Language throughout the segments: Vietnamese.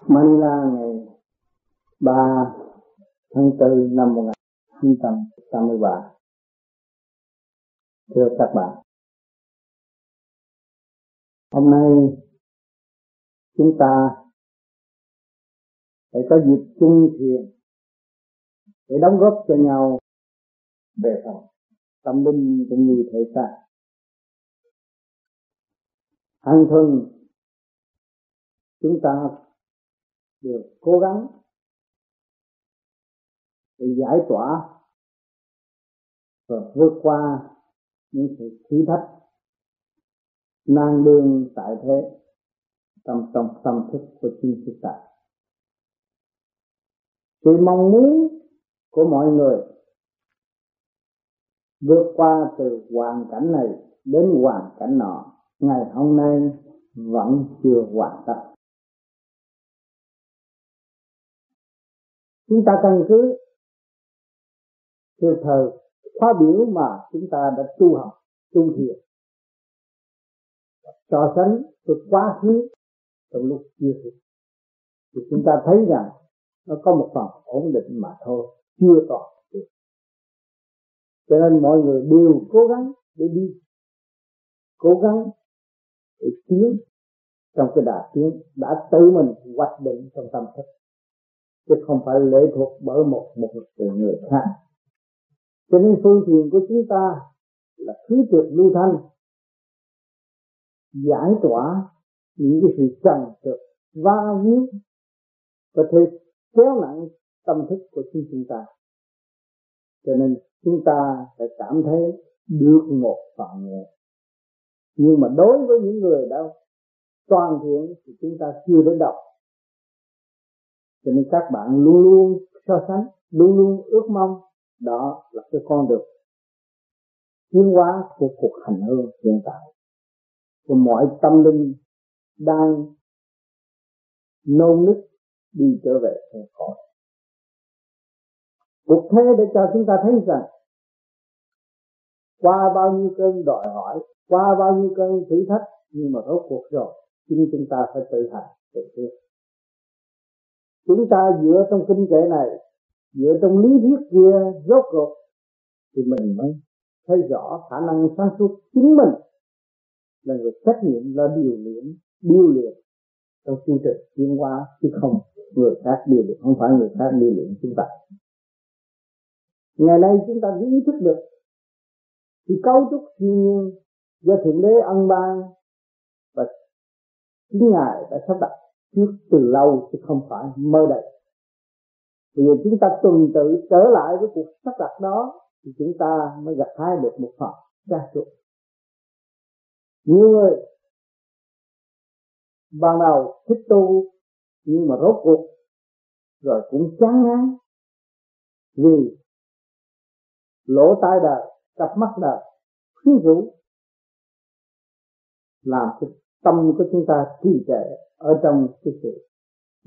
Manila ngày 3 tháng 4 năm 1983 Thưa các bạn, Hôm nay chúng ta phải có dịp chung thiền để đóng góp cho nhau về phần tâm linh cũng như thể xác. An thân, chúng ta đều cố gắng để giải tỏa và vượt qua những sự thử thách nan đương tại thế trong trong tâm thức của chính chúng ta. Sự mong muốn của mọi người vượt qua từ hoàn cảnh này đến hoàn cảnh nọ, ngày hôm nay vẫn chưa hoàn tất. Chúng ta căn cứ theo thời, khóa biểu mà chúng ta đã tu học, tu thiền. So sánh với quá khứ trong lúc chưa thiền. Thì chúng ta thấy rằng nó có một phần ổn định mà thôi, chưa toàn được cho nên mọi người đều cố gắng để đi, cố gắng để tiến trong cái đà tiến, đã tự mình hoạch định trong tâm thức chứ không phải lệ thuộc bởi một một người khác. Cho nên phương tiện của chúng ta là thứ trượt lưu thanh, giải tỏa những cái sự trần trượt, va víu có thể kéo nặng tâm thức của chính chúng ta. Cho nên chúng ta phải cảm thấy được một phần nhẹ. Nhưng mà đối với những người đã toàn thiện thì chúng ta chưa đến đâu cho nên các bạn luôn luôn so sánh, luôn luôn ước mong đó là cái con được tiến hóa của cuộc hành hương hiện tại. Của mọi tâm linh đang nôn nức đi trở về theo cõi. Cuộc thế để cho chúng ta thấy rằng qua bao nhiêu cơn đòi hỏi, qua bao nhiêu cơn thử thách, nhưng mà rốt cuộc rồi, chính chúng ta phải tự hành tự quyết chúng ta dựa trong kinh kệ này, dựa trong lý thuyết kia rốt cuộc, thì mình mới thấy rõ khả năng sáng suốt chính mình là người trách nhiệm, là điều luyện điều luyện trong chương trình tiến hóa, chứ không người khác điều luyện, không phải người khác điều luyện chúng ta. Ngày nay chúng ta ý thức được, thì cấu trúc siêu nhiên do thượng đế ân ban và chính ngài đã sắp đặt trước từ lâu chứ không phải mơ đầy bây giờ chúng ta tuần tự trở lại với cuộc sắp đặt đó thì chúng ta mới gặp hai được một phần gia trụ. nhiều người ban đầu thích tu nhưng mà rốt cuộc rồi cũng chán ngán vì lỗ tai đời cặp mắt đời khuyến rũ làm cho tâm của chúng ta trì trệ ở trong cái sự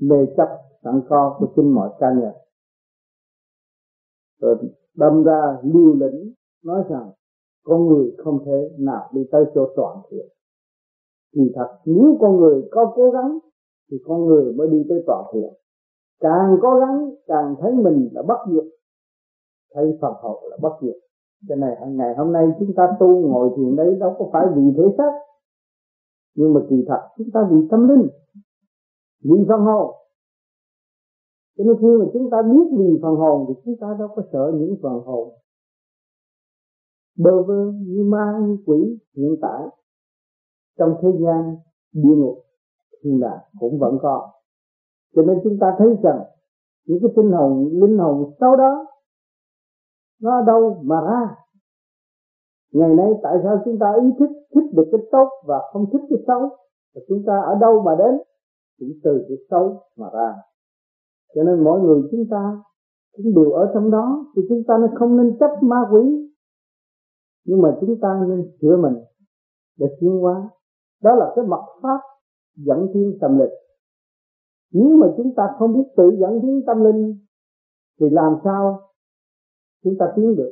mê chấp sẵn có của chính mọi cá nhân. Rồi đâm ra lưu lĩnh nói rằng con người không thể nào đi tới chỗ toàn thiện thì thật, nếu con người có cố gắng, thì con người mới đi tới toàn thiện càng cố gắng, càng thấy mình là bất diệt, thấy phật hậu là bất diệt. Cho nên ngày hôm nay chúng ta tu ngồi thiền đấy, đâu có phải vì thể xác nhưng mà kỳ thật, chúng ta vì tâm linh, vì phần hồn. Cho nên khi mà chúng ta biết vì phần hồn thì chúng ta đâu có sợ những phần hồn. Bơ vơ như ma, như quỷ, hiện tại, trong thế gian, địa ngục thiên đàng cũng vẫn có. Cho nên chúng ta thấy rằng, những cái tinh hồn, linh hồn sau đó, nó ở đâu mà ra? Ngày nay tại sao chúng ta ý thích thích được cái tốt và không thích cái xấu? Và chúng ta ở đâu mà đến? Cũng từ cái xấu mà ra. Cho nên mỗi người chúng ta cũng đều ở trong đó thì chúng ta không nên chấp ma quỷ. Nhưng mà chúng ta nên sửa mình để tiến hóa. Đó là cái mật pháp dẫn thiên tâm linh. Nếu mà chúng ta không biết tự dẫn thiên tâm linh thì làm sao chúng ta tiến được?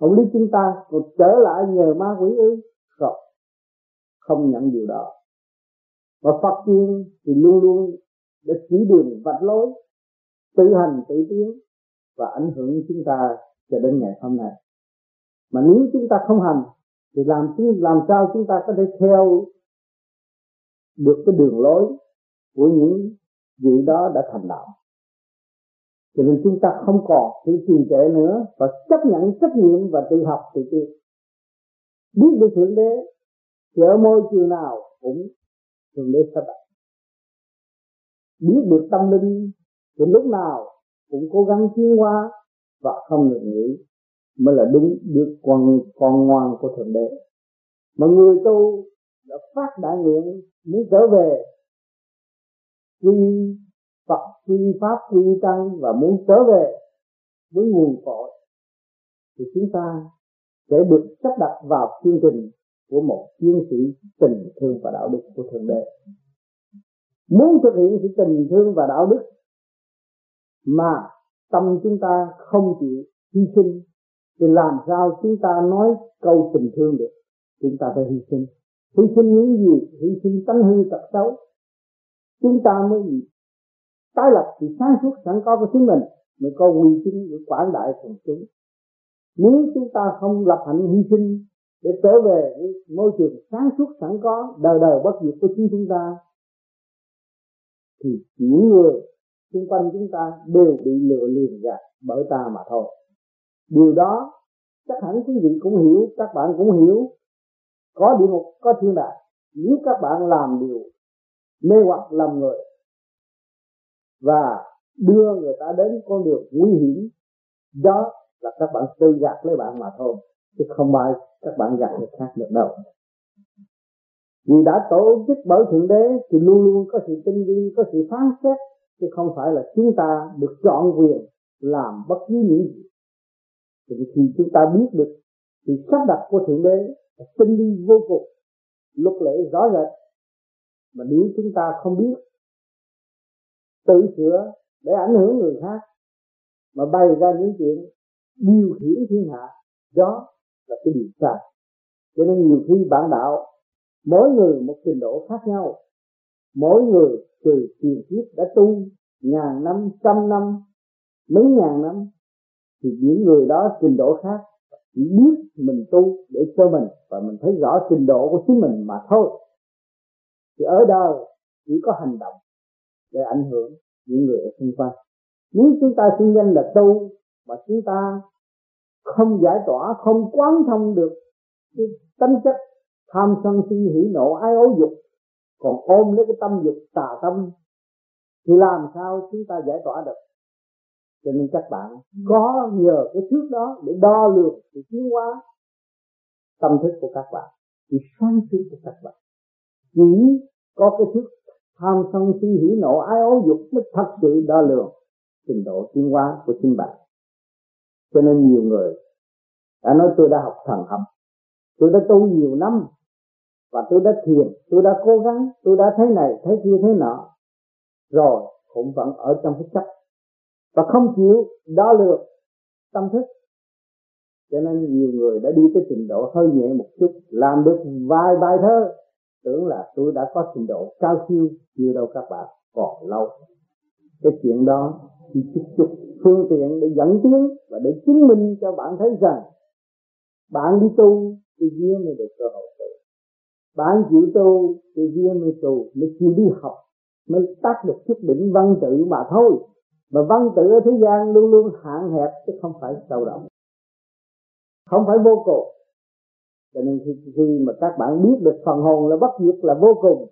Không lý chúng ta còn trở lại nhờ ma quỷ ư? Không. Không nhận điều đó. Và Phật tiên thì luôn luôn để chỉ đường vạch lối, tự hành tự tiến và ảnh hưởng chúng ta cho đến ngày hôm nay. Mà nếu chúng ta không hành, thì làm làm sao chúng ta có thể theo được cái đường lối của những vị đó đã thành đạo? Cho nên chúng ta không còn sự trì trệ nữa và chấp nhận trách nhiệm và tự học tự tiên biết được thượng đế, thì ở môi trường nào cũng thượng đế sắp đặt biết được tâm linh, thì lúc nào cũng cố gắng tiến hóa và không ngừng nghỉ mới là đúng được con con ngoan của thượng đế. Mà người tu đã phát đại nguyện muốn trở về, quy Phật quy pháp quy tăng và muốn trở về với nguồn cội, thì chúng ta sẽ được sắp đặt vào chương trình của một chiến sĩ tình thương và đạo đức của thượng đế. Muốn thực hiện sự tình thương và đạo đức mà tâm chúng ta không chịu hy sinh, thì làm sao chúng ta nói câu tình thương được? Chúng ta phải hy sinh. Hy sinh những gì? Hy sinh tánh hư tật xấu. Chúng ta mới tái lập sự sáng suốt sẵn có của chính mình mới có uy tín để quảng đại quần chúng. Nếu chúng ta không lập hạnh hy sinh để trở về với môi trường sáng suốt sẵn có, đời đời bất diệt của chính chúng ta, thì những người xung quanh chúng ta đều bị lừa liền gạt bởi ta mà thôi. Điều đó chắc hẳn quý vị cũng hiểu, các bạn cũng hiểu. Có địa ngục, có thiên đàng. Nếu các bạn làm điều mê hoặc làm người và đưa người ta đến con đường nguy hiểm. Đó là các bạn tự gạt lấy bạn mà thôi, chứ không ai các bạn gạt người khác được đâu. Vì đã tổ chức bởi thượng đế thì luôn luôn có sự tinh vi, có sự phán xét, chứ không phải là chúng ta được chọn quyền làm bất cứ những gì. Thì khi chúng ta biết được thì sắp đặt của thượng đế là tinh vi vô cùng, luật lệ rõ rệt, mà nếu chúng ta không biết tự sửa để ảnh hưởng người khác, mà bày ra những chuyện điều khiển thiên hạ. Đó là cái điều sai. Cho nên nhiều khi bản đạo, mỗi người một trình độ khác nhau. Mỗi người từ tiền kiếp đã tu ngàn năm, trăm năm, mấy ngàn năm, thì những người đó trình độ khác chỉ biết mình tu để cho mình và mình thấy rõ trình độ của chính mình mà thôi. Thì ở đời chỉ có hành động để ảnh hưởng những người ở xung quanh. Nếu chúng ta xưng danh là tu mà chúng ta không giải tỏa, không quán thông được cái tính chất tham sân si, hỉ nộ, ái ố dục, còn ôm lấy cái tâm dục tà tâm, thì làm sao chúng ta giải tỏa được? Cho nên các bạn có nhờ cái thước đó để đo lường sự tiến hóa tâm thức của các bạn, sự sáng suốt của các bạn. Chỉ có cái thước tham sân si hỉ nộ, ái ố dục mới thật sự đo lường trình độ tiến hóa của chính bạn. Cho nên nhiều người đã nói, tôi đã học thần học, tôi đã tu nhiều năm, và tôi đã thiền, tôi đã cố gắng, tôi đã thấy này thấy kia, thế nọ, rồi cũng vẫn ở trong cái chấp và không chịu đo lường tâm thức. Cho nên nhiều người đã đi tới trình độ hơi nhẹ một chút, làm được vài bài thơ tưởng là tôi đã có trình độ cao siêu, chưa đâu các bạn, còn lâu. Cái chuyện đó chỉ chút chút phương tiện để dẫn tiến và để chứng minh cho bạn thấy rằng bạn đi tu, thì kia mới được cơ hội tu. Bạn chịu tu, thì kia mới tu, mới chịu đi học, mới tác được chút đỉnh văn tự mà thôi. Mà văn tự ở thế gian luôn luôn hạn hẹp, chứ không phải sâu động không phải vô cùng cho nên khi, khi mà các bạn biết được phần hồn là bất diệt là vô cùng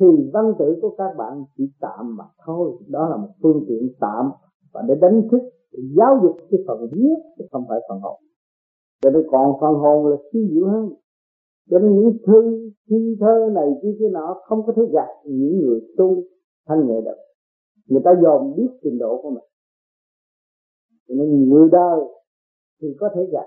thì văn tự của các bạn chỉ tạm mà thôi. Đó là một phương tiện tạm và để đánh thức để giáo dục cái phần viết chứ không phải phần hồn. Cho nên còn phần hồn là siêu diệu hơn. Cho nên những thư thi thơ này kia kia nọ không có thể gạt những người tu thanh nhẹ được. Người ta dòm biết trình độ của mình. Cho nên người đời thì có thể gạt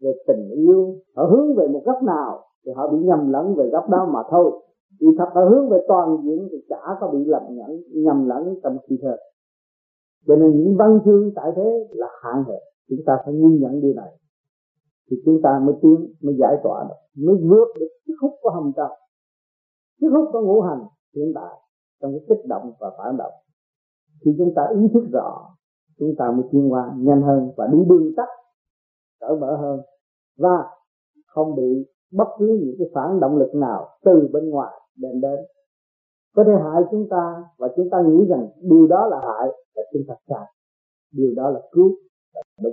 về tình yêu, họ hướng về một góc nào thì họ bị nhầm lẫn về góc đó mà thôi. Vì thật họ hướng về toàn diện thì chả có bị lầm nhẫn, nhầm lẫn trong khi thơ. Cho nên những văn chương tại thế là hạn hẹp, chúng ta phải nhìn nhận điều này. Thì chúng ta mới tiến, mới giải tỏa được, mới vượt được cái khúc của hầm trần cái khúc của ngũ hành hiện tại trong cái kích động và phản động. Khi chúng ta ý thức rõ, chúng ta mới chuyên qua nhanh hơn và đi đường tắt cởi mở hơn và không bị bất cứ những cái phản động lực nào từ bên ngoài đem đến. Có thể hại chúng ta, và chúng ta nghĩ rằng điều đó là hại, là chúng ta sai điều đó là cứu, là đúng.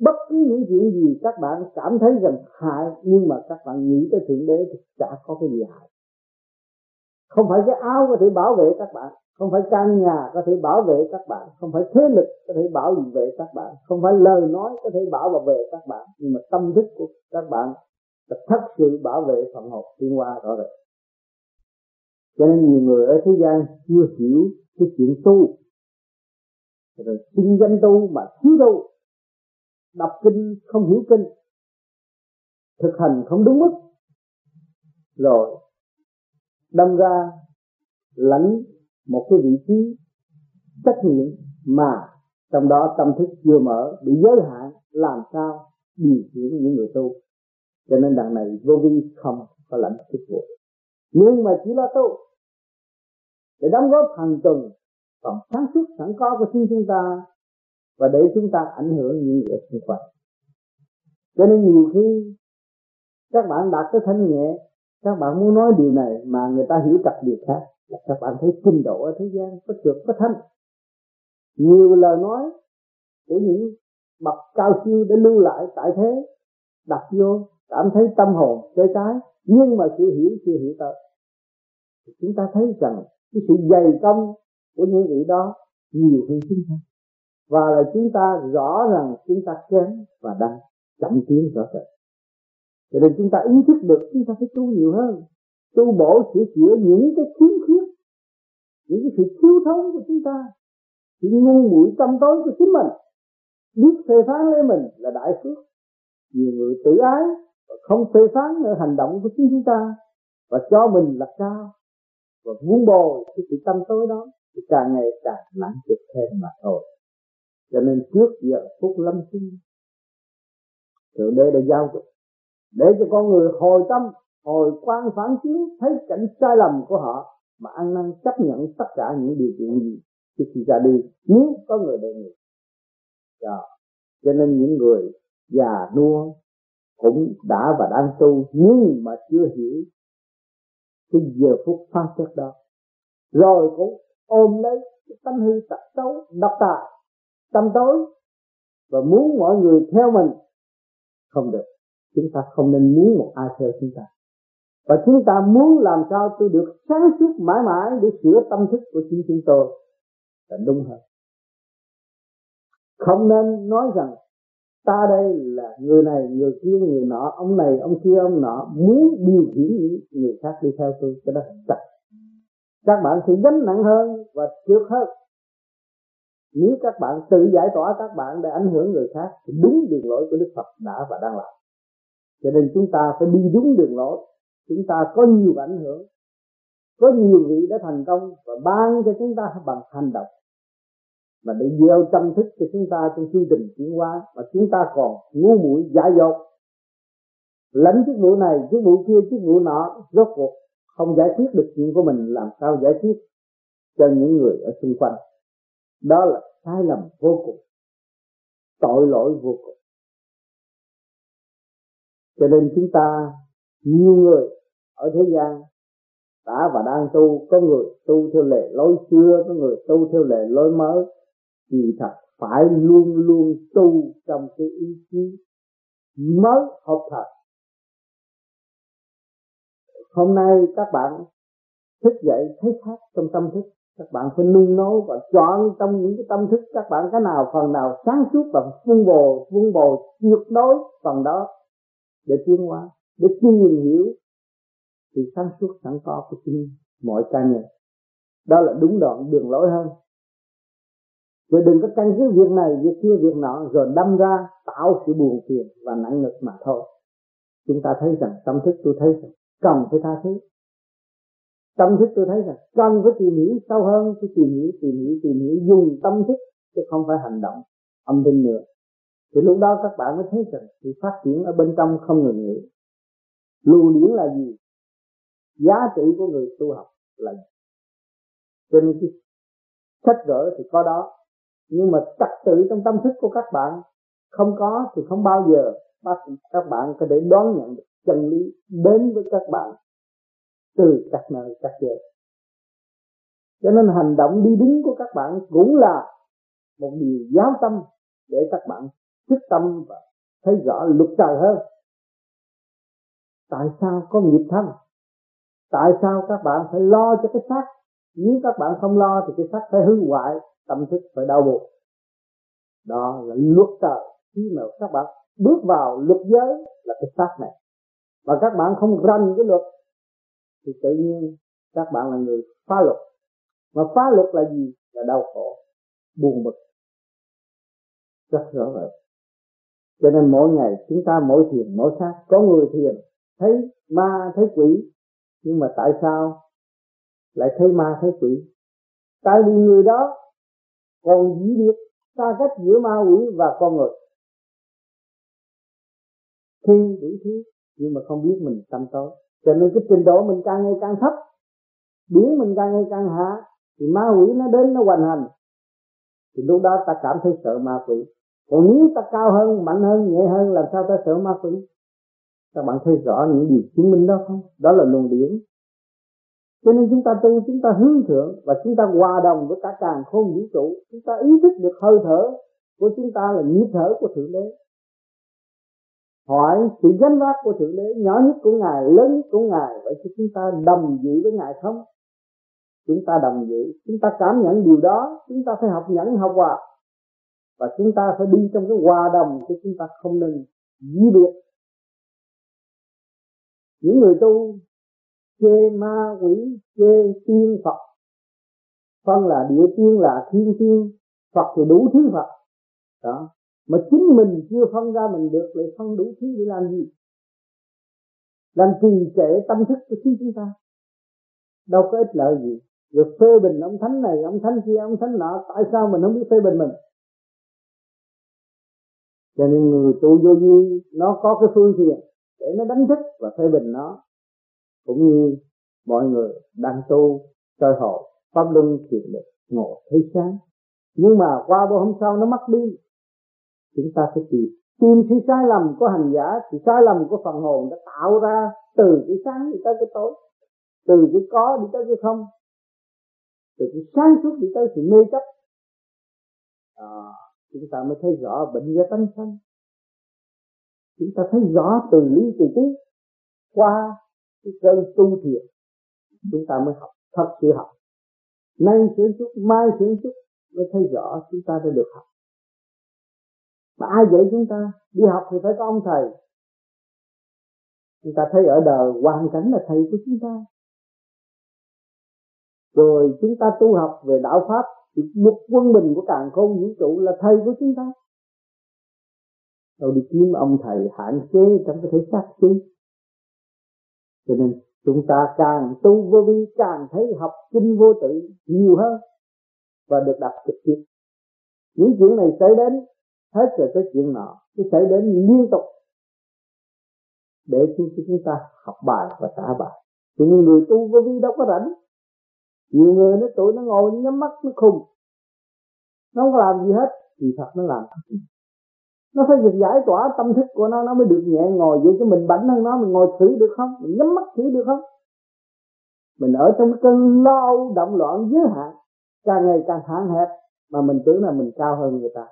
Bất cứ những chuyện gì các bạn cảm thấy rằng hại, nhưng mà các bạn nghĩ tới thượng đế thì chả có cái gì hại không phải cái áo có thể bảo vệ các bạn, không phải căn nhà có thể bảo vệ các bạn, không phải thế lực có thể bảo vệ các bạn, không phải lời nói có thể bảo vệ các bạn, nhưng mà tâm thức của các bạn là thật sự bảo vệ phần hồn tiến qua rõ rệt. Cho nên nhiều người ở thế gian chưa hiểu cái chuyện tu. Rồi xin danh tu mà thiếu tu đọc kinh không hiểu kinh. Thực hành không đúng mức. Rồi đâm ra lãnh một cái vị trí trách nhiệm mà trong đó tâm thức chưa mở, bị giới hạn, làm sao điều khiển những người tu. Cho nên đằng này vô vi không có lãnh chức vụ nhưng mà chỉ là tu, để đóng góp hàng tuần, còn sáng suốt, sẵn có của chính chúng ta, và để chúng ta ảnh hưởng những người xung quanh. Cho nên nhiều khi các bạn đạt tới thanh nhẹ các bạn muốn nói điều này mà người ta hiểu cặp điều khác là các bạn thấy trình độ ở thế gian có trượt có thanh. Nhiều lời nói của những bậc cao siêu để lưu lại tại thế, đặt vô cảm thấy tâm hồn chơi trái, nhưng mà sự hiểu chưa hiểu tới. Thì chúng ta thấy rằng cái sự dày công của những vị đó nhiều hơn chúng ta. Và là chúng ta rõ rằng chúng ta kém và đang chậm tiến rõ rệt cho nên chúng ta ý thức được, chúng ta phải tu nhiều hơn. Tu bổ sửa chữa những cái khiếm khuyết, những cái sự thiếu thốn của chúng ta. Sự ngu muội tâm tối của chính mình. Biết phê phán lấy mình là đại phước. Nhiều người tự ái và không phê phán ở hành động của chính chúng ta và cho mình là cao và muốn bồi cái sự tâm tối đó thì càng ngày càng nặng chịu thêm mà thôi. Cho nên trước giờ phút lâm sinh, thượng đế đã giao cho để cho con người hồi tâm, hồi quan phản chiếu, thấy cảnh sai lầm của họ, mà ăn năn chấp nhận tất cả những điều kiện gì trước khi ra đi, nếu có người đề nghị. Đó. cho nên những người già nua cũng đã và đang tu, nhưng mà chưa hiểu cái giờ phút phán chất đó. Rồi cũng ôm lấy cái tánh hư tật xấu, độc tài, tâm tối, và muốn mọi người theo mình. Không được chúng ta không nên muốn một ai theo chúng ta. Và chúng ta muốn làm sao tôi được sáng suốt mãi mãi để sửa tâm thức của chính chúng tôi là đúng hơn. Không nên nói rằng, ta đây là người này, người kia, người nọ, ông này, ông kia, ông nọ, muốn điều khiển những người khác đi theo tôi. Cái đó chặt. Các bạn sẽ gánh nặng hơn và trước hơn nếu các bạn tự giải tỏa các bạn để ảnh hưởng người khác, thì đúng đường lối của Đức Phật đã và đang làm cho nên chúng ta phải đi đúng đường lối. Chúng ta có nhiều ảnh hưởng, có nhiều vị đã thành công và ban cho chúng ta bằng hành động. Mà để gieo tâm thức cho chúng ta trong chương trình chuyển hóa mà chúng ta còn ngu muội, giả dột. Lãnh chức vụ này chức vụ kia chức vụ nọ, rốt cuộc không giải quyết được chuyện của mình, làm sao giải quyết cho những người ở xung quanh? Đó là sai lầm vô cùng, tội lỗi vô cùng cho nên chúng ta, nhiều người ở thế gian, đã và đang tu, có người tu theo lệ lối xưa, có người tu theo lệ lối mới, thì thật phải luôn luôn tu trong cái ý chí mới học thật. Hôm nay các bạn thức dậy thấy khác trong tâm thức, các bạn phải nung nấu và chọn trong những cái tâm thức các bạn cái nào phần nào sáng suốt và vun bồ vun bồ tuyệt đối phần đó để tiến hóa, để tìm hiểu thì sáng suốt sẵn có của chính mọi cá nhân. Đó là đúng đoạn đường lối hơn. Rồi đừng có căn cứ việc này, việc kia, việc nọ, rồi đâm ra tạo sự buồn phiền và nặng nực mà thôi. Chúng ta thấy rằng tâm thức tôi thấy rằng cần phải tha thứ. Tâm thức tôi thấy rằng cần phải tìm hiểu sâu hơn tôi tìm hiểu tìm hiểu tìm hiểu, dùng tâm thức chứ không phải hành động âm thanh nữa thì lúc đó các bạn mới thấy rằng sự phát triển ở bên trong không ngừng nghỉ. Lưu điển là gì? Giá trị của người tu học là gì? Trên cái sách vở thì có đó. Nhưng mà trật tự trong tâm thức của các bạn không có thì không bao giờ các bạn có thể đón nhận được chân lý đến với các bạn từ các nơi các giờ. Cho nên hành động đi đứng của các bạn cũng là một điều giáo tâm để các bạn quyết tâm và thấy rõ luật trời hơn. Tại sao có nghiệp thân? Tại sao các bạn phải lo cho cái xác? Nếu các bạn không lo thì cái xác phải hư hoại, tâm thức phải đau buồn. Đó là luật trời. Khi mà các bạn bước vào luật giới là cái xác này. Và các bạn không rành cái luật, thì tự nhiên các bạn là người phá luật. Mà phá luật là gì? Là đau khổ, buồn bực. Rất rõ rệt cho nên mỗi ngày chúng ta mỗi thiền, mỗi khác có người thiền, thấy ma, thấy quỷ. Nhưng mà tại sao lại thấy ma, thấy quỷ? Tại vì người đó còn dĩ biệt, xa cách giữa ma quỷ và con người. Khi đủ thứ, nhưng mà không biết mình tâm tối. Cho nên cái trình độ mình càng ngày càng thấp biến mình càng ngày càng hạ, thì ma quỷ nó đến, nó hoành hành. Thì lúc đó ta cảm thấy sợ ma quỷ còn nếu ta cao hơn, mạnh hơn, nhẹ hơn, làm sao ta sợ ma quỷ? Các bạn thấy rõ những điều chứng minh đó không? Đó là luồng điển cho nên chúng ta tu, chúng ta hướng thượng và chúng ta hòa đồng với cả càng khôn vũ trụ. Chúng ta ý thức được hơi thở của chúng ta là nhịp thở của thượng đế. Hỏi sự gánh vác của thượng đế, nhỏ nhất của ngài, lớn nhất của ngài, vậy thì chúng ta đồng dự với ngài không? Chúng ta đồng dự chúng ta cảm nhận điều đó, chúng ta phải học nhẫn, học hòa và chúng ta phải đi trong cái hòa đồng chứ chúng ta không nên dĩ biệt. Những người tu chê ma quỷ, chê tiên phật, phân là địa tiên là thiên tiên, phật thì đủ thứ phật. Đó. Mà chính mình chưa phân ra mình được lại phân đủ thứ để làm gì? Làm trì trệ tâm thức của chính chúng ta. Đâu có ích lợi gì. Rồi phê bình ông thánh này, ông thánh kia, ông thánh nọ, tại sao mình không biết phê bình mình? Cho nên người tu vô vi nó có cái phương tiện để nó đánh thức và phê bình nó. Cũng như mọi người đang tu soi hộ pháp luân thiền được ngộ thấy sáng. Nhưng mà qua bữa hôm sau nó mất đi. Chúng ta phải tìm tìm sự sai lầm của hành giả thì sai lầm của phần hồn đã tạo ra từ cái sáng đi tới cái tối từ cái có đi tới cái không từ cái sáng suốt đi tới sự mê chấp. À, chúng ta mới thấy rõ bệnh do tánh sanh. Chúng ta thấy rõ từ lý từ tí qua cái cơn tu thiền. Chúng ta mới học, thật sự học. Nay sửa chút, mai sửa chút, mới thấy rõ chúng ta đã được học. Mà ai dạy chúng ta? Đi học thì phải có ông thầy. Chúng ta thấy ở đời hoàn cảnh là thầy của chúng ta. Rồi chúng ta tu học về đạo pháp thì một quân bình của càng khôn vũ trụ là thầy của chúng ta. Đâu đi kiếm ông thầy hạn chế trong cái thể xác chi cho nên chúng ta càng tu vô vi, càng thấy học kinh vô tự nhiều hơn và được đặt trực tiếp. Những chuyện này xảy đến, hết rồi tới chuyện nọ, cứ xảy đến liên tục để chúng chúng ta học bài và trả bài. Thì người tu vô vi đâu có rảnh nhiều người nó tụi nó ngồi nhắm mắt, nó khùng. Nó không làm gì hết, thì thật nó làm. Nó phải được giải tỏa tâm thức của nó nó mới được nhẹ ngồi vậy chứ mình bảnh hơn nó, mình ngồi thử được không? Mình nhắm mắt thử được không? Mình ở trong cơn lo âu động loạn giới hạn, càng ngày càng hạn hẹp, mà mình tưởng là mình cao hơn người ta.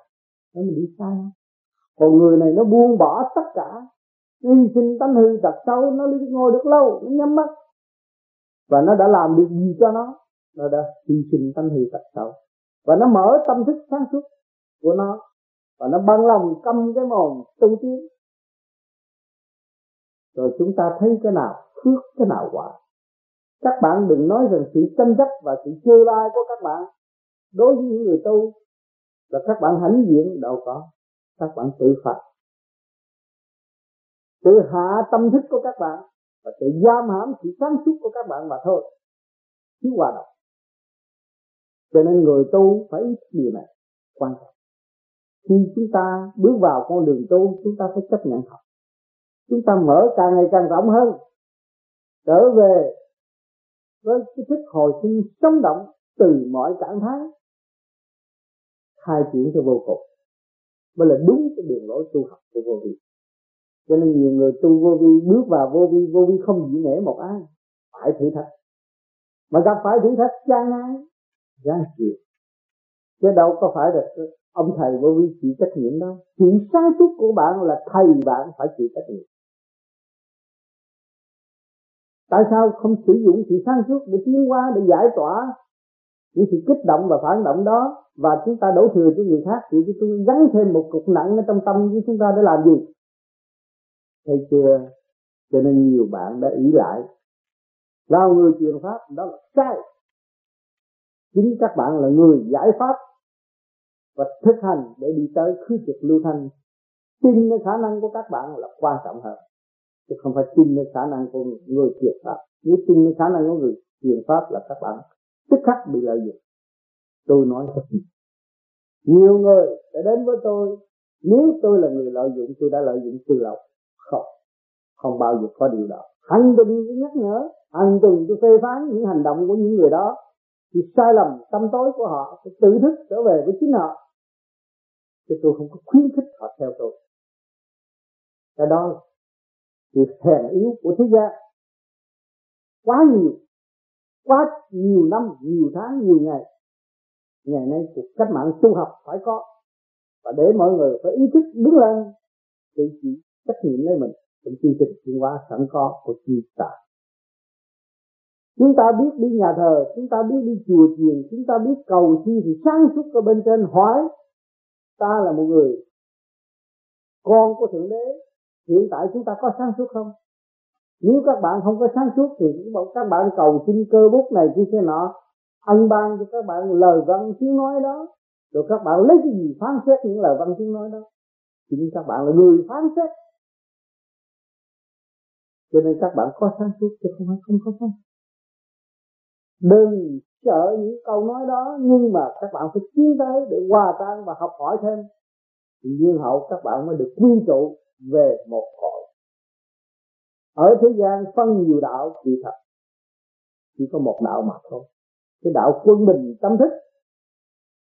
Nó mình đi sai còn người này nó buông bỏ tất cả nó hy sinh tánh hư tật xấu, nó ngồi được lâu, nó nhắm mắt. Và nó đã làm được gì cho nó? Nó đã hy sinh tánh hư tật xấu. Và nó mở tâm thức sáng suốt của nó. Và nó bằng lòng câm cái mồm tu tiến. Rồi chúng ta thấy cái nào phước cái nào quả. Các bạn đừng nói rằng sự tranh chấp và sự chê bai của các bạn. Đối với những người tu, là các bạn hãnh diện đâu có. Các bạn tự phạt. Tự hạ tâm thức của các bạn và tự giam hãm sự sáng suốt của các bạn mà thôi. Chứ hòa đồng cho nên người tu phải ý điều này, quan trọng. Khi chúng ta bước vào con đường tu, chúng ta phải chấp nhận học. Chúng ta mở càng ngày càng rộng hơn, trở về với cái thức hồi sinh sống động từ mọi trạng thái, khai triển cho vô cùng. Mới là đúng cái đường lối tu học của vô vi. Cho nên nhiều người tu vô vi, bước vào vô vi vô vi không dĩ nể một ai, phải thử thách. Mà gặp phải thử thách gian nan gian chịu. Chứ đâu có phải là ông thầy vô vi chịu trách nhiệm đâu. Chuyện sáng suốt của bạn là thầy bạn phải chịu trách nhiệm. Tại sao không sử dụng sự sáng suốt để tiến qua để giải tỏa những sự kích động và phản động đó? Và chúng ta đổ thừa cho người khác, thì chúng tôi gắn thêm một cục nặng ở trong tâm với chúng ta để làm gì? Thấy chưa? Cho nên nhiều bạn đã ý lại. Vào người truyền pháp, đó là sai chính các bạn là người giải pháp và thực hành để đi tới khứ trực lưu thanh. Tin nơi khả năng của các bạn là quan trọng hơn. Chứ không phải tin nơi khả năng của người truyền pháp. Nếu tin nơi khả năng của người truyền pháp là các bạn tức khắc bị lợi dụng. Tôi nói thật nhiều người đã đến với tôi. Nếu tôi là người lợi dụng, tôi đã lợi dụng từ lâu. Không. Không bao giờ có điều đó. Hàng tuần tôi nhắc nhở. Hàng tuần tôi phê phán những hành động của những người đó thì sai lầm, tâm tối của họ phải tự thức trở về với chính họ. Chứ tôi không có khuyến khích họ theo tôi. Cái đó là sự hèn yếu của thế gian. Quá nhiều quá nhiều năm, nhiều tháng, nhiều ngày. Ngày nay cuộc cách mạng tu học phải có. Và để mọi người phải ý thức đứng lên tự chịu trách nhiệm lấy mình. Trong chương trình chuyển hóa sẵn có của chi tạo chúng ta biết đi nhà thờ, chúng ta biết đi chùa chiền, chúng ta biết cầu chi thì sáng suốt ở bên trên. Hỏi, ta là một người con của thượng đế, hiện tại chúng ta có sáng suốt không? Nếu các bạn không có sáng suốt thì các bạn cầu xin cơ bút này kia kia nọ ân ban cho các bạn lời văn tiếng nói đó. Rồi các bạn lấy cái gì phán xét những lời văn tiếng nói đó? Chính các bạn là người phán xét. Cho nên các bạn có sáng suốt chứ không phải không có sáng đừng sợ những câu nói đó, nhưng mà các bạn phải tiến tới để hòa tan và học hỏi thêm. Thì duyên hậu, các bạn mới được quy tụ về một hội. Ở thế gian phân nhiều đạo thì thật, chỉ có một đạo mà thôi. Cái đạo quân bình tâm thức.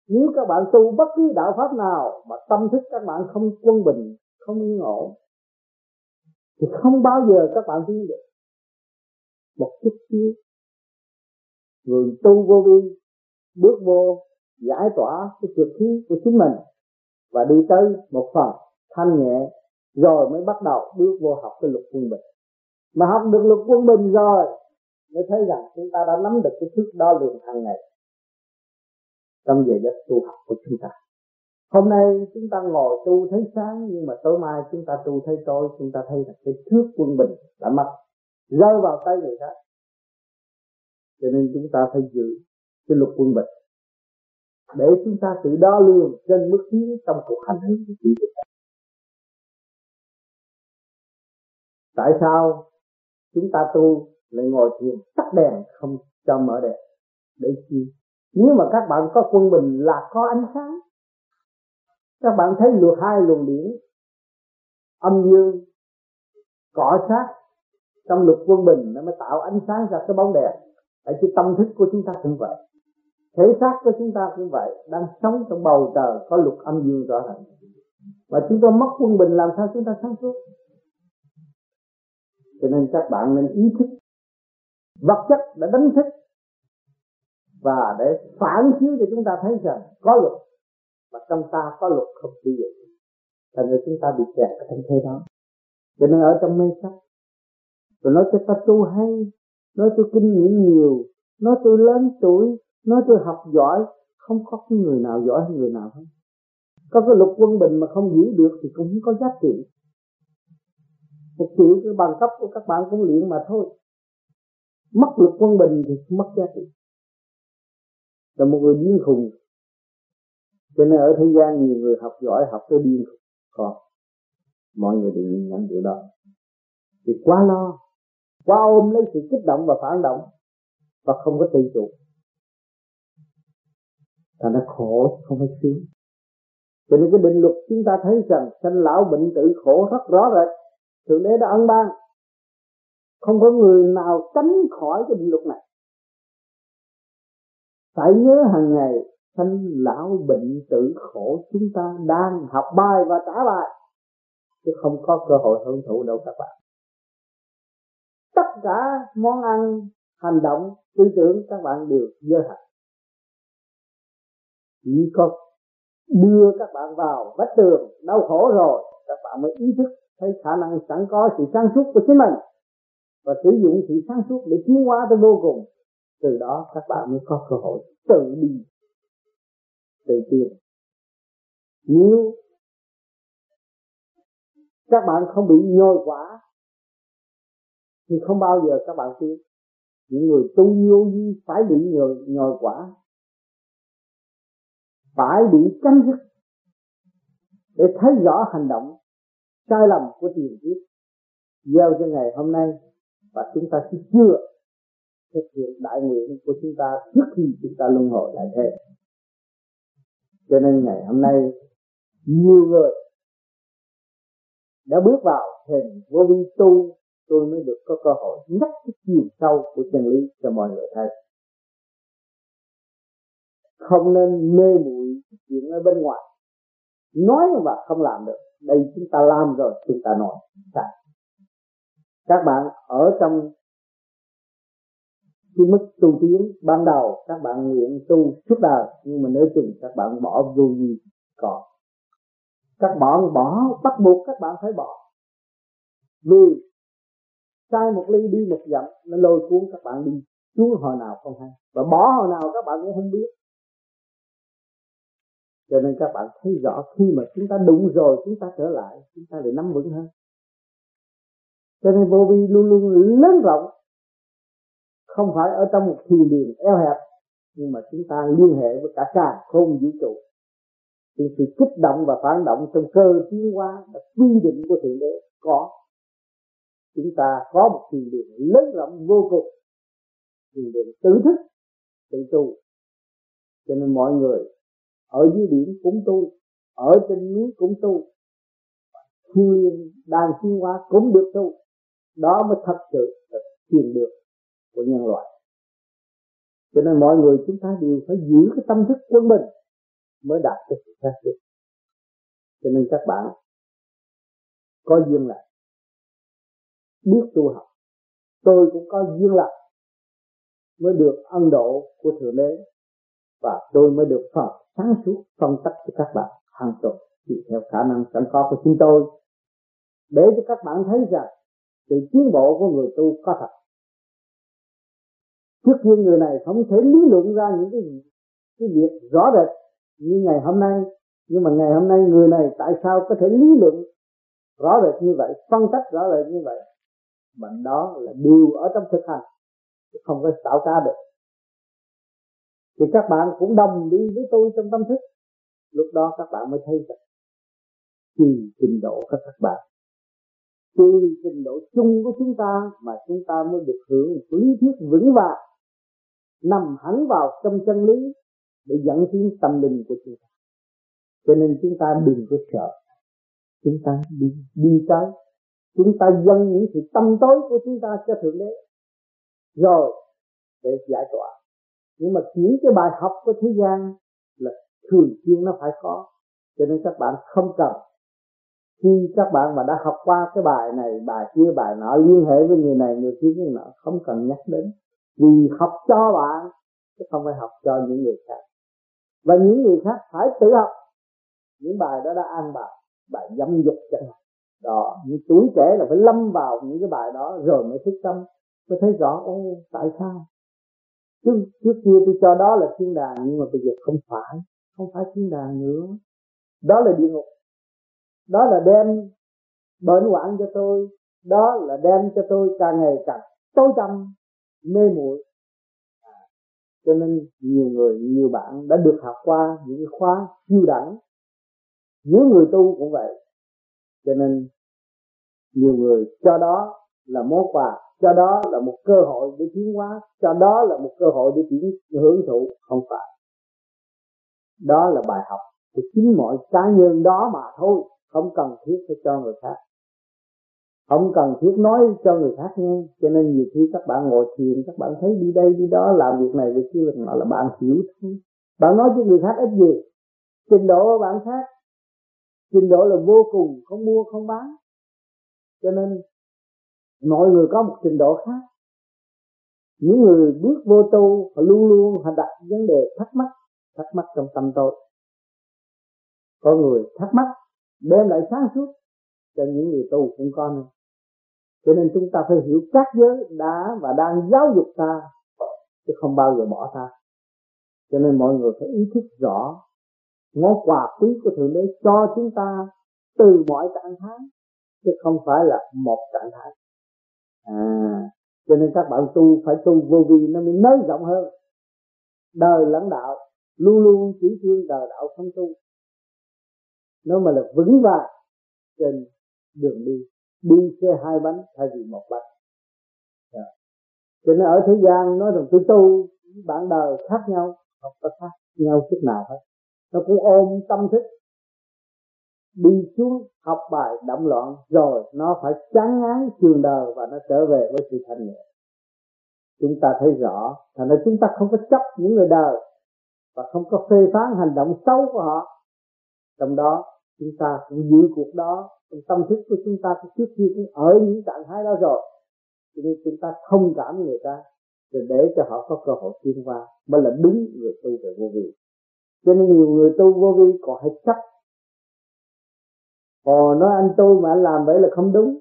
Nếu các bạn tu bất cứ đạo pháp nào mà tâm thức các bạn không quân bình, không yên ổn, thì không bao giờ các bạn tiến được. Một chút xíu người tu vô vi, bước vô, giải tỏa cái trực khí của chính mình và đi tới một phần thanh nhẹ, rồi mới bắt đầu bước vô học cái luật quân bình. Mà học được luật quân bình rồi, mới thấy rằng chúng ta đã nắm được cái thước đo lường hàng ngày trong giờ giấc tu học của chúng ta. Hôm nay chúng ta ngồi tu thấy sáng, nhưng mà tối mai chúng ta tu thấy tối, chúng ta thấy là cái thước quân bình đã mất, rơi vào tay người khác cho nên chúng ta phải giữ cái luật quân bình để chúng ta tự đo lường trên mức tiến trong cuộc hành hương của chúng ta tại sao chúng ta tu lại ngồi thiền tắt đèn không cho mở đèn? Để chi? Nếu mà các bạn có quân bình là có ánh sáng. Các bạn thấy luật hai luồng điển. Âm dương cọ sát, trong luật quân bình nó mới tạo ánh sáng ra cái bóng đèn tại cái tâm thức của chúng ta cũng vậy. Thể xác của chúng ta cũng vậy. Đang sống trong bầu trời, có luật âm dương rõ ràng. Và chúng ta mất quân bình, làm sao chúng ta sáng suốt? Cho nên các bạn nên ý thức. Vật chất đã đánh thức. Và để phản chiếu cho chúng ta thấy rằng có luật. Và trong ta có luật không sử dụng. Thành ra chúng ta bị kẹt ở trong thế đó. Cho nên ở trong mê sắc rồi nói cho ta tu hay nói tôi kinh nghiệm nhiều, nói tôi lớn tuổi, nói tôi học giỏi, không có cái người nào giỏi hơn người nào hết. Có cái lục quân bình mà không giữ được thì cũng không có giá trị. Một triệu cái bằng cấp của các bạn cũng luyện mà thôi. Mất lục quân bình thì mất giá trị. Là một người điên khùng. Cho nên ở thế gian nhiều người học giỏi, học tới điên khùng. Còn mọi người đều nhìn nhận điều đó. Thì quá lo quá ôm lấy sự kích động và phản động, và không có tự chủ. Là nó khổ, không phải sướng. Cho nên cái định luật chúng ta thấy rằng sanh lão bệnh tử khổ rất rõ rệt. Thượng đế đã ân ban. Không có người nào tránh khỏi cái định luật này. Phải nhớ hàng ngày, sanh lão bệnh tử khổ chúng ta đang học bài và trả bài, chứ không có cơ hội hưởng thụ đâu các bạn tất cả món ăn, hành động, tư tưởng các bạn đều dơ hạt chỉ có đưa các bạn vào vách tường, đau khổ rồi, các bạn mới ý thức thấy khả năng sẵn có sự sáng suốt của chính mình và sử dụng sự sáng suốt để tiến hóa tới vô cùng. Từ đó, các bạn mới có cơ hội tự đi, tự tiến. Nếu các bạn không bị nhồi quả thì không bao giờ các bạn tiến những người tu vô vi phải bị nhồi, nhồi quả. Phải bị chấm dứt để thấy rõ hành động sai lầm của tiền kiếp. Gieo cho ngày hôm nay và chúng ta sẽ chưa thực hiện đại nguyện của chúng ta trước khi chúng ta luân hồi lại thế cho nên ngày hôm nay nhiều người đã bước vào hình vô vi tu tôi mới được có cơ hội nhắc cái chiều sâu của chân lý cho mọi người thấy. Không nên mê muội chuyện ở bên ngoài. Nói mà không làm được, đây chúng ta làm rồi, chúng ta nói. Sai các bạn ở trong cái mức tu tiến ban đầu, các bạn nguyện tu suốt đời, nhưng mà nếu chừng các bạn bỏ vô gì còn. Các bạn bỏ, bắt buộc các bạn phải bỏ. Vì sai một ly đi một dặm, nó lôi cuốn các bạn đi. Xuống hồi nào không hay. Và bỏ hồi nào các bạn cũng không biết. Cho nên các bạn thấy rõ, khi mà chúng ta đụng rồi, chúng ta trở lại, chúng ta lại nắm vững hơn. Cho nên vô vi luôn luôn lớn rộng. Không phải ở trong một thiền đường eo hẹp, nhưng mà chúng ta liên hệ với cả cả không vũ trụ. Thì sự kích động và phản động trong cơ tiến hóa là quy định của thượng đế có chúng ta có một thiền đường lớn rộng, vô cùng. Thiền đường tự thức, tự tu. Cho nên mọi người ở dưới biển cũng tu, ở trên núi cũng tu. Thiên đàn thiên hóa cũng được tu. Đó mới thật sự là thiền được của nhân loại. Cho nên mọi người chúng ta đều phải giữ cái tâm thức quân bình mới đạt được sự khác biệt. Cho nên các bạn có duyên lại biết tu học. Tôi cũng có duyên lành mới được ân độ của thượng đế và tôi mới được phật sáng suốt phân tích cho các bạn hàng tuần chỉ theo khả năng sẵn có của chúng tôi. Để cho các bạn thấy rằng sự tiến bộ của người tu có thật. Trước kia người này không thể lý luận ra những cái cái việc rõ rệt như ngày hôm nay. Nhưng mà ngày hôm nay người này tại sao có thể lý luận rõ rệt như vậy, phân tích rõ rệt như vậy? Bệnh đó là đều ở trong thực hành, không có tạo ra được. Thì các bạn cũng đồng đi với tôi trong tâm thức. Lúc đó các bạn mới thấy rằng, tùy trình độ của các bạn, tùy trình độ chung của chúng ta mà chúng ta mới được hưởng một lý thuyết vững vàng, nằm hẳn vào trong chân lý để dẫn tiến tâm linh của chúng ta. Cho nên chúng ta đừng có sợ. Chúng ta đi đi tới chúng ta dâng những sự tâm tối của chúng ta cho thượng đế. Rồi, để giải tỏa. Nhưng mà những cái bài học của thế gian là thường xuyên nó phải có. Cho nên các bạn không cần. Khi các bạn mà đã học qua cái bài này, bài kia, bài nọ, liên hệ với người này, người kia, người nọ, không cần nhắc đến. Vì học cho bạn, chứ không phải học cho những người khác. Và những người khác phải tự học. Những bài đó đã an bài bài dâm dục chẳng hạn đó, những tuổi trẻ là phải lâm vào những cái bài đó rồi mới thức tâm. Mới thấy rõ, ô, tại sao? Trước trước kia tôi cho đó là thiên đàng, nhưng mà bây giờ không phải không phải thiên đàng nữa. Đó là địa ngục. Đó là đem bệnh hoạn cho tôi. Đó là đem cho tôi càng ngày càng tối tăm, mê muội. À, cho nên nhiều người, nhiều bạn đã được học qua những khóa siêu đẳng. Những người tu cũng vậy. Cho nên nhiều người, cho đó là món quà, cho đó là một cơ hội để tiến hóa, cho đó là một cơ hội để tiến hưởng thụ. Không phải. Đó là bài học của chính mọi cá nhân đó mà thôi. Không cần thiết phải cho người khác. Không cần thiết nói cho người khác nghe. Cho nên nhiều khi các bạn ngồi thiền, các bạn thấy đi đây, đi đó, làm việc này, việc kia là là bạn hiểu thôi. Bạn nói với người khác ít gì? Trình độ của bạn khác. Trình độ là vô cùng, không mua, không bán cho nên, mọi người có một trình độ khác. Những người bước vô tu, họ luôn luôn họ đặt vấn đề thắc mắc thắc mắc trong tâm tôi. Có người thắc mắc, đem lại sáng suốt cho những người tu cũng có nữa. Cho nên chúng ta phải hiểu các giới đã và đang giáo dục ta, chứ không bao giờ bỏ ta. Cho nên mọi người phải ý thức rõ món quà quý của thượng đế, cho chúng ta từ mọi trạng thái chứ không phải là một trạng thái. À cho nên các bạn tu, phải tu vô vi nó mới nới rộng hơn. Đời lãnh đạo, luôn luôn chỉ thương đời đạo không tu. Nó mà là vững vàng trên đường đi đi xe hai bánh thay vì một bánh. À. Cho nên ở thế gian nói rằng tôi tu bạn đời khác nhau, không có khác nhau chút nào hết. Nó cũng ôm tâm thức đi xuống học bài động loạn rồi nó phải chán ngán trường đời và nó trở về với sự thanh nhẹ chúng ta thấy rõ, thành ra chúng ta không có chấp những người đời và không có phê phán hành động xấu của họ. Trong đó, chúng ta cũng giữ cuộc đó, trong tâm thức của chúng ta trước khi cũng ở những trạng thái đó rồi. Cho nên chúng ta thông cảm người ta rồi để cho họ có cơ hội tiến qua, mới là đúng người tu về vô vi. Cho nên nhiều người tu vô vi còn hay chấp Ồ nói anh tôi mà anh làm vậy là không đúng.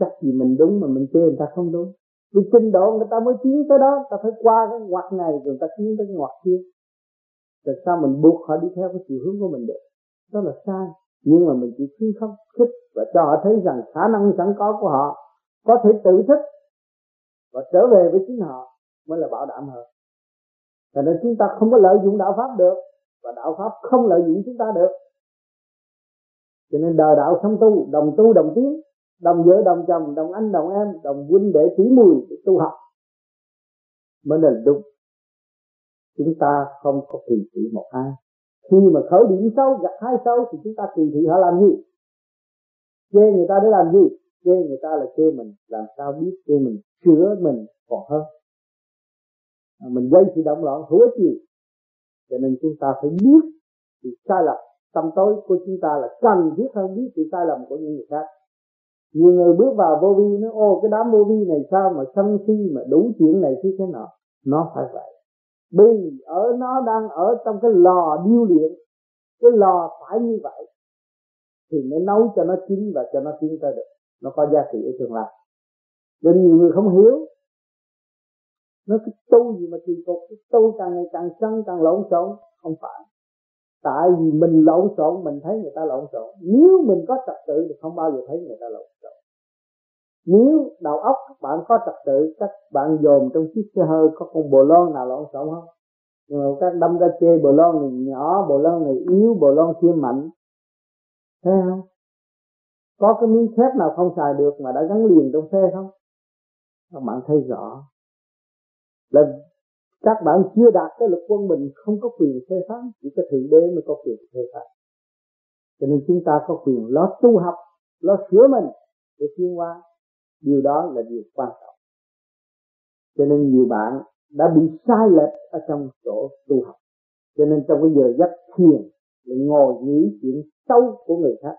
Chắc gì mình đúng mà mình chê người ta không đúng. Vì trình độ người ta mới tiến tới đó, Ta phải qua cái ngoặt này, rồi người ta tiến tới cái ngoặt kia. Tại sao mình buộc họ đi theo cái chiều hướng của mình được? Đó là sai. Nhưng mà mình chỉ khuyến khích khích Và cho họ thấy rằng khả năng sẵn có của họ Có thể tự thích Và trở về với chính họ Mới là bảo đảm hơn. Cho nên chúng ta không có lợi dụng đạo Pháp được Và đạo Pháp không lợi dụng chúng ta được cho nên đời đạo sống tu, đồng tu đồng tiến, đồng vợ đồng chồng, đồng anh đồng em, đồng huynh đệ tỷ mùi để tu học. Mới là đúng. Chúng ta không có kỳ thị một ai. Khi mà khởi điểm xấu, gặp hai xấu thì chúng ta kỳ thị họ làm gì? Chê người ta để làm gì? Chê người ta là chê mình. Làm sao biết chê mình? Sửa mình còn hơn. À, mình gây sự động loạn hữu ích gì? Cho nên chúng ta phải biết sự sai lầm tâm tối của chúng ta là cần thiết hơn biết sự sai lầm của những người khác. Nhiều người bước vào vô vi nó ô, cái đám vô vi này sao mà sân si, mà đủ chuyện này chứ thế nọ nó phải vậy. Vì ở nó đang ở trong cái lò điêu luyện, cái lò phải như vậy, thì mới nấu cho nó chín và cho nó tiến tới được. Nó có giá trị ở tương lai. Nên nhiều người không hiểu. Nó cái tu gì mà kỳ cục cái tu càng ngày càng sân, càng lộn xộn. Không phải tại vì mình lộn xộn, mình thấy người ta lộn xộn. Nếu mình có trật tự thì không bao giờ thấy người ta lộn xộn. Nếu đầu óc các bạn có trật tự, các bạn dồn trong chiếc xe hơi, có con bồ lon nào lộn xộn không? Nhưng mà các đâm ra chê bồ lon này nhỏ, bồ lon này yếu, bồ lon kia mạnh. Thấy không? Có cái miếng thép nào không xài được mà đã gắn liền trong xe không? Các bạn thấy rõ. Là các bạn chưa đạt tới lực quân bình không có quyền phê phán, chỉ có thượng đế mới có quyền phê phán. Cho nên chúng ta có quyền lo tu học, lo sửa mình để tiến qua điều đó là điều quan trọng. Cho nên nhiều bạn đã bị sai lệch ở trong chỗ tu học. Cho nên trong cái giờ giấc thiền lại ngồi nghĩ chuyện xấu của người khác.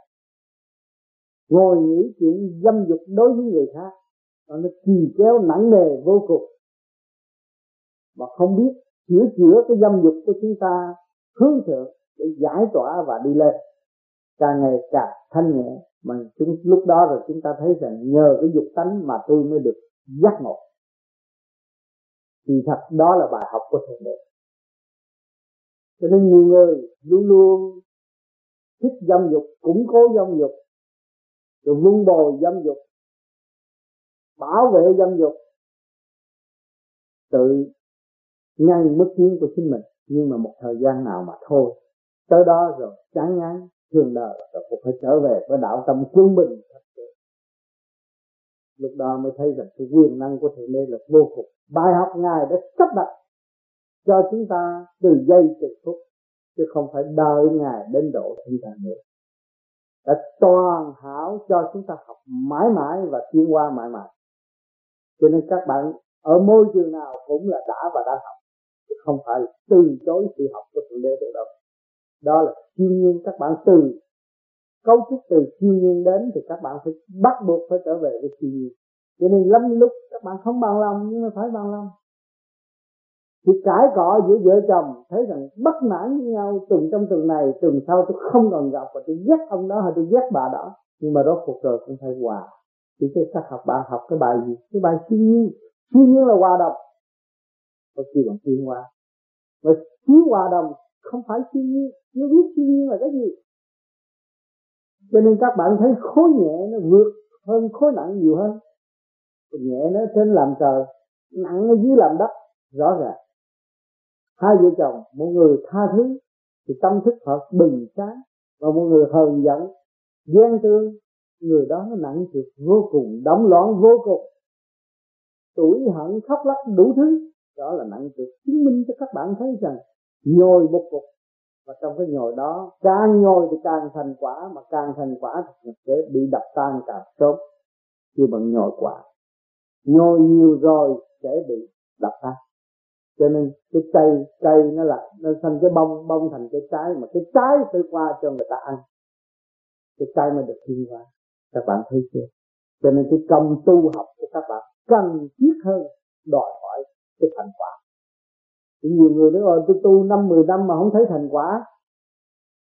Ngồi nghĩ chuyện dâm dục đối với người khác, nó kỳ kéo nặng nề vô cùng mà không biết chữa chữa cái dâm dục của chúng ta, hướng thượng để giải tỏa và đi lên. Càng ngày càng thanh nhẹ, mà chúng, lúc đó rồi chúng ta thấy rằng nhờ cái dục tánh mà tôi mới được giác ngộ. Thì thật, đó là bài học của thượng đế. Cho nên nhiều người luôn luôn thích dâm dục, củng cố dâm dục, rồi vun bồi dâm dục, bảo vệ dâm dục, tự ngay mức tiến của chính mình. Nhưng mà một thời gian nào mà thôi. Tới đó rồi, chán ngán thường đời, rồi cũng phải trở về với đạo tâm quân bình. Thật sự lúc đó mới thấy rằng cái quyền năng của thượng đế là vô cùng. Bài học ngài đã sắp đặt cho chúng ta từ giây từ phút, chứ không phải đợi ngài đến độ chúng ta nữa. Đã toàn hảo cho chúng ta học mãi mãi và tiến qua mãi mãi. Cho nên các bạn ở môi trường nào cũng là đã và đang học không phải là từ chối sự học của thượng đế được đâu. Đó là siêu nhiên các bạn từ, cấu trúc từ siêu nhiên đến thì các bạn phải bắt buộc phải trở về với siêu nhiên. Cho nên lắm lúc các bạn không bằng lòng nhưng mà phải bằng lòng. Thì cãi cọ giữa vợ chồng, thấy rằng bất mãn với nhau tuần trong tuần này tuần sau tôi không còn gặp và tôi ghét ông đó hay tôi ghét bà đó. Nhưng mà đó cuộc đời cũng phải hòa. Thì cái ta học bạn học cái bài gì? Cái bài siêu nhiên. Siêu nhiên là hòa đồng có khi bằng tiến hóa mà thiếu hòa đồng không phải thiên nhiên nếu biết thiên nhiên là cái gì. Cho nên các bạn thấy khối nhẹ nó vượt hơn khối nặng nhiều hơn. Nhẹ nó trên làm trời, nặng nó dưới làm đất, rõ ràng. Hai vợ chồng, một người tha thứ thì tâm thức họ bình sáng, và một người hờn giận, ghen tương, người đó nó nặng trực vô cùng đóng loạn vô cùng. Tuổi hận khóc lóc đủ thứ đó là nặng được chứng minh cho các bạn thấy rằng nhồi một cục. Và trong cái nhồi đó, càng nhồi thì càng thành quả, mà càng thành quả thì sẽ bị đập tan càng sớm. Khi bằng nhồi quả nhồi nhiều rồi sẽ bị đập tan. Cho nên cái cây cây nó là, nó thành cái bông bông thành cái trái, mà cái trái phải qua cho người ta ăn. Cái trái mới được thiên qua các bạn thấy chưa? Cho nên cái công tu học của các bạn cần thiết hơn đòi cái thành quả. Thì nhiều người nói rồi tôi tu năm, mười năm mà không thấy thành quả.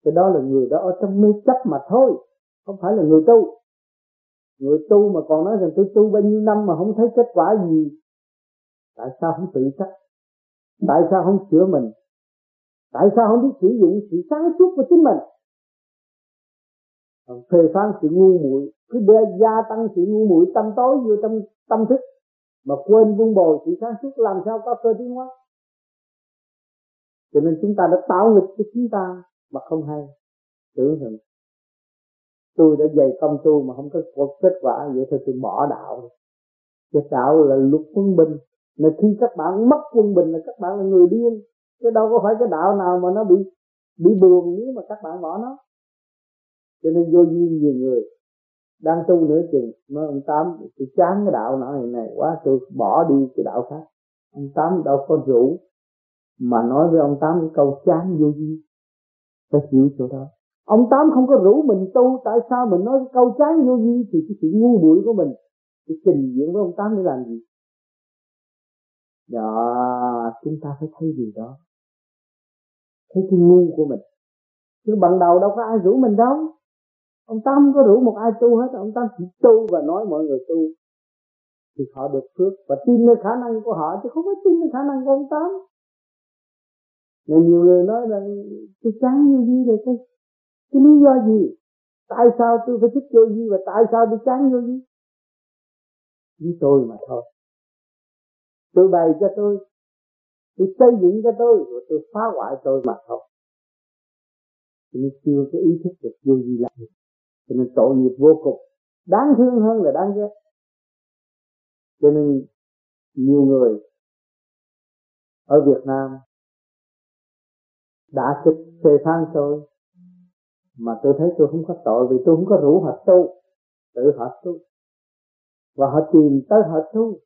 Thì đó là người đó ở trong mê chấp mà thôi, không phải là người tu. Người tu mà còn nói rằng, tôi tu bao nhiêu năm mà không thấy kết quả gì. Tại sao không tự trách? Tại sao không sửa mình? Tại sao không biết sử dụng sự sáng suốt của chính mình? Phê phán sự ngu muội, cứ đe gia tăng sự ngu muội, tâm tối vô trong tâm thức mà quên vun bồi sự sáng suốt, làm sao có cơ tiến hóa? Cho nên chúng ta đã tạo nghịch cho chúng ta mà không hay. Tưởng rằng tôi đã dày công tu mà không có kết quả, vậy thôi tôi bỏ đạo. Cái đạo là luật quân bình. Mà khi các bạn mất quân bình là các bạn là người điên. Chứ đâu có phải cái đạo nào mà nó bị bị buồn nếu mà các bạn bỏ nó. Cho nên vô duyên nhiều người đang tu nửa chừng mới ông tám tôi chán cái đạo này này quá tôi bỏ đi cái đạo khác. Ông tám đâu có rủ mà nói với ông tám cái câu chán vô duy, phải hiểu chỗ đó. Ông tám không có rủ mình tu tại sao mình nói cái câu chán vô duy thì cái sự ngu muội của mình cái trình diện với ông tám để làm gì? Đó chúng ta phải thấy gì đó. Thấy cái ngu của mình. Chứ bằng đầu đâu có ai rủ mình đâu ông ta không có rủ một ai tu hết, ông ta chỉ tu và nói mọi người tu. Thì họ được phước và tin nơi khả năng của họ, chứ không có tin nơi khả năng của ông tám nên nhiều người nói là tôi chán như gì rồi cái cái lý do gì? Tại sao tôi phải thích vô gì và tại sao tôi chán vô gì với tôi mà thôi. Tôi bày cho tôi tôi xây dựng cho tôi rồi tôi phá hoại tôi mà thôi. Tôi chưa có ý thức được vô gì là cho nên tội nghiệp vô cùng. Đáng thương hơn là đáng ghét. Cho nên nhiều người ở Việt Nam đã kích phê phán tôi, mà tôi thấy tôi không có tội vì tôi không có rủ họ tu, tự họ tu. Và họ tìm tới họ tu.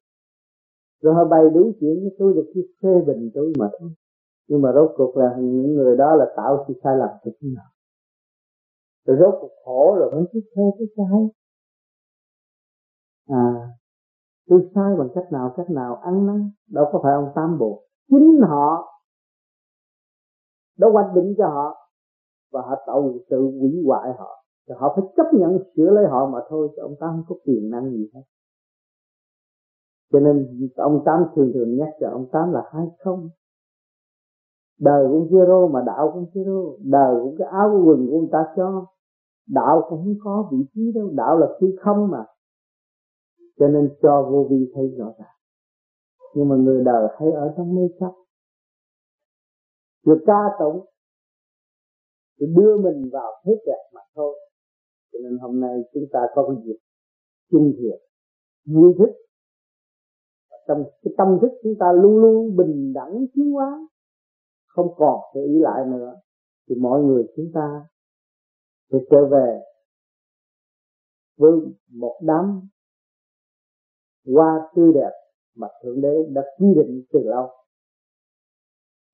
Rồi họ bày đủ chuyện với tôi được khi phê bình tôi mà thôi. Nhưng mà rốt cuộc là những người đó là tạo sự sai lầm cho chúng nào rồi rốt cuộc khổ rồi mới cứ theo cái sai. À tôi sai bằng cách nào cách nào ăn năn, đâu có phải ông tam buộc chính họ đã hoạch định cho họ và họ tạo sự hủy hoại họ. Thì họ phải chấp nhận sửa lấy họ mà thôi, chứ ông ta không có quyền năng gì hết. Cho nên ông tám thường thường nhắc cho ông tám là hai không. Đời cũng zero mà đạo cũng zero. Đời cũng cái áo quần của ông ta cho đạo cũng không có vị trí đâu, đạo là khi không mà. Cho nên cho vô vi thấy rõ ràng. Nhưng mà người đời hay ở trong mê chấp. Được ca tụng rồi đưa mình vào thế đẹp mà thôi. Cho nên hôm nay chúng ta có cái dịp chung thiệt vui thích. Trong cái tâm thức chúng ta luôn luôn bình đẳng, tiến hóa. Không còn sự ý lại nữa. Thì mọi người chúng ta tôi trở về với một đám hoa tươi đẹp mà thượng đế đã quy định từ lâu.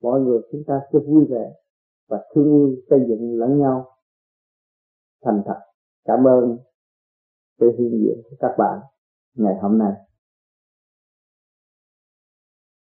Mọi người chúng ta sẽ vui vẻ và thương yêu, xây dựng lẫn nhau thành thật. Cảm ơn sự hiện diện của các bạn ngày hôm nay.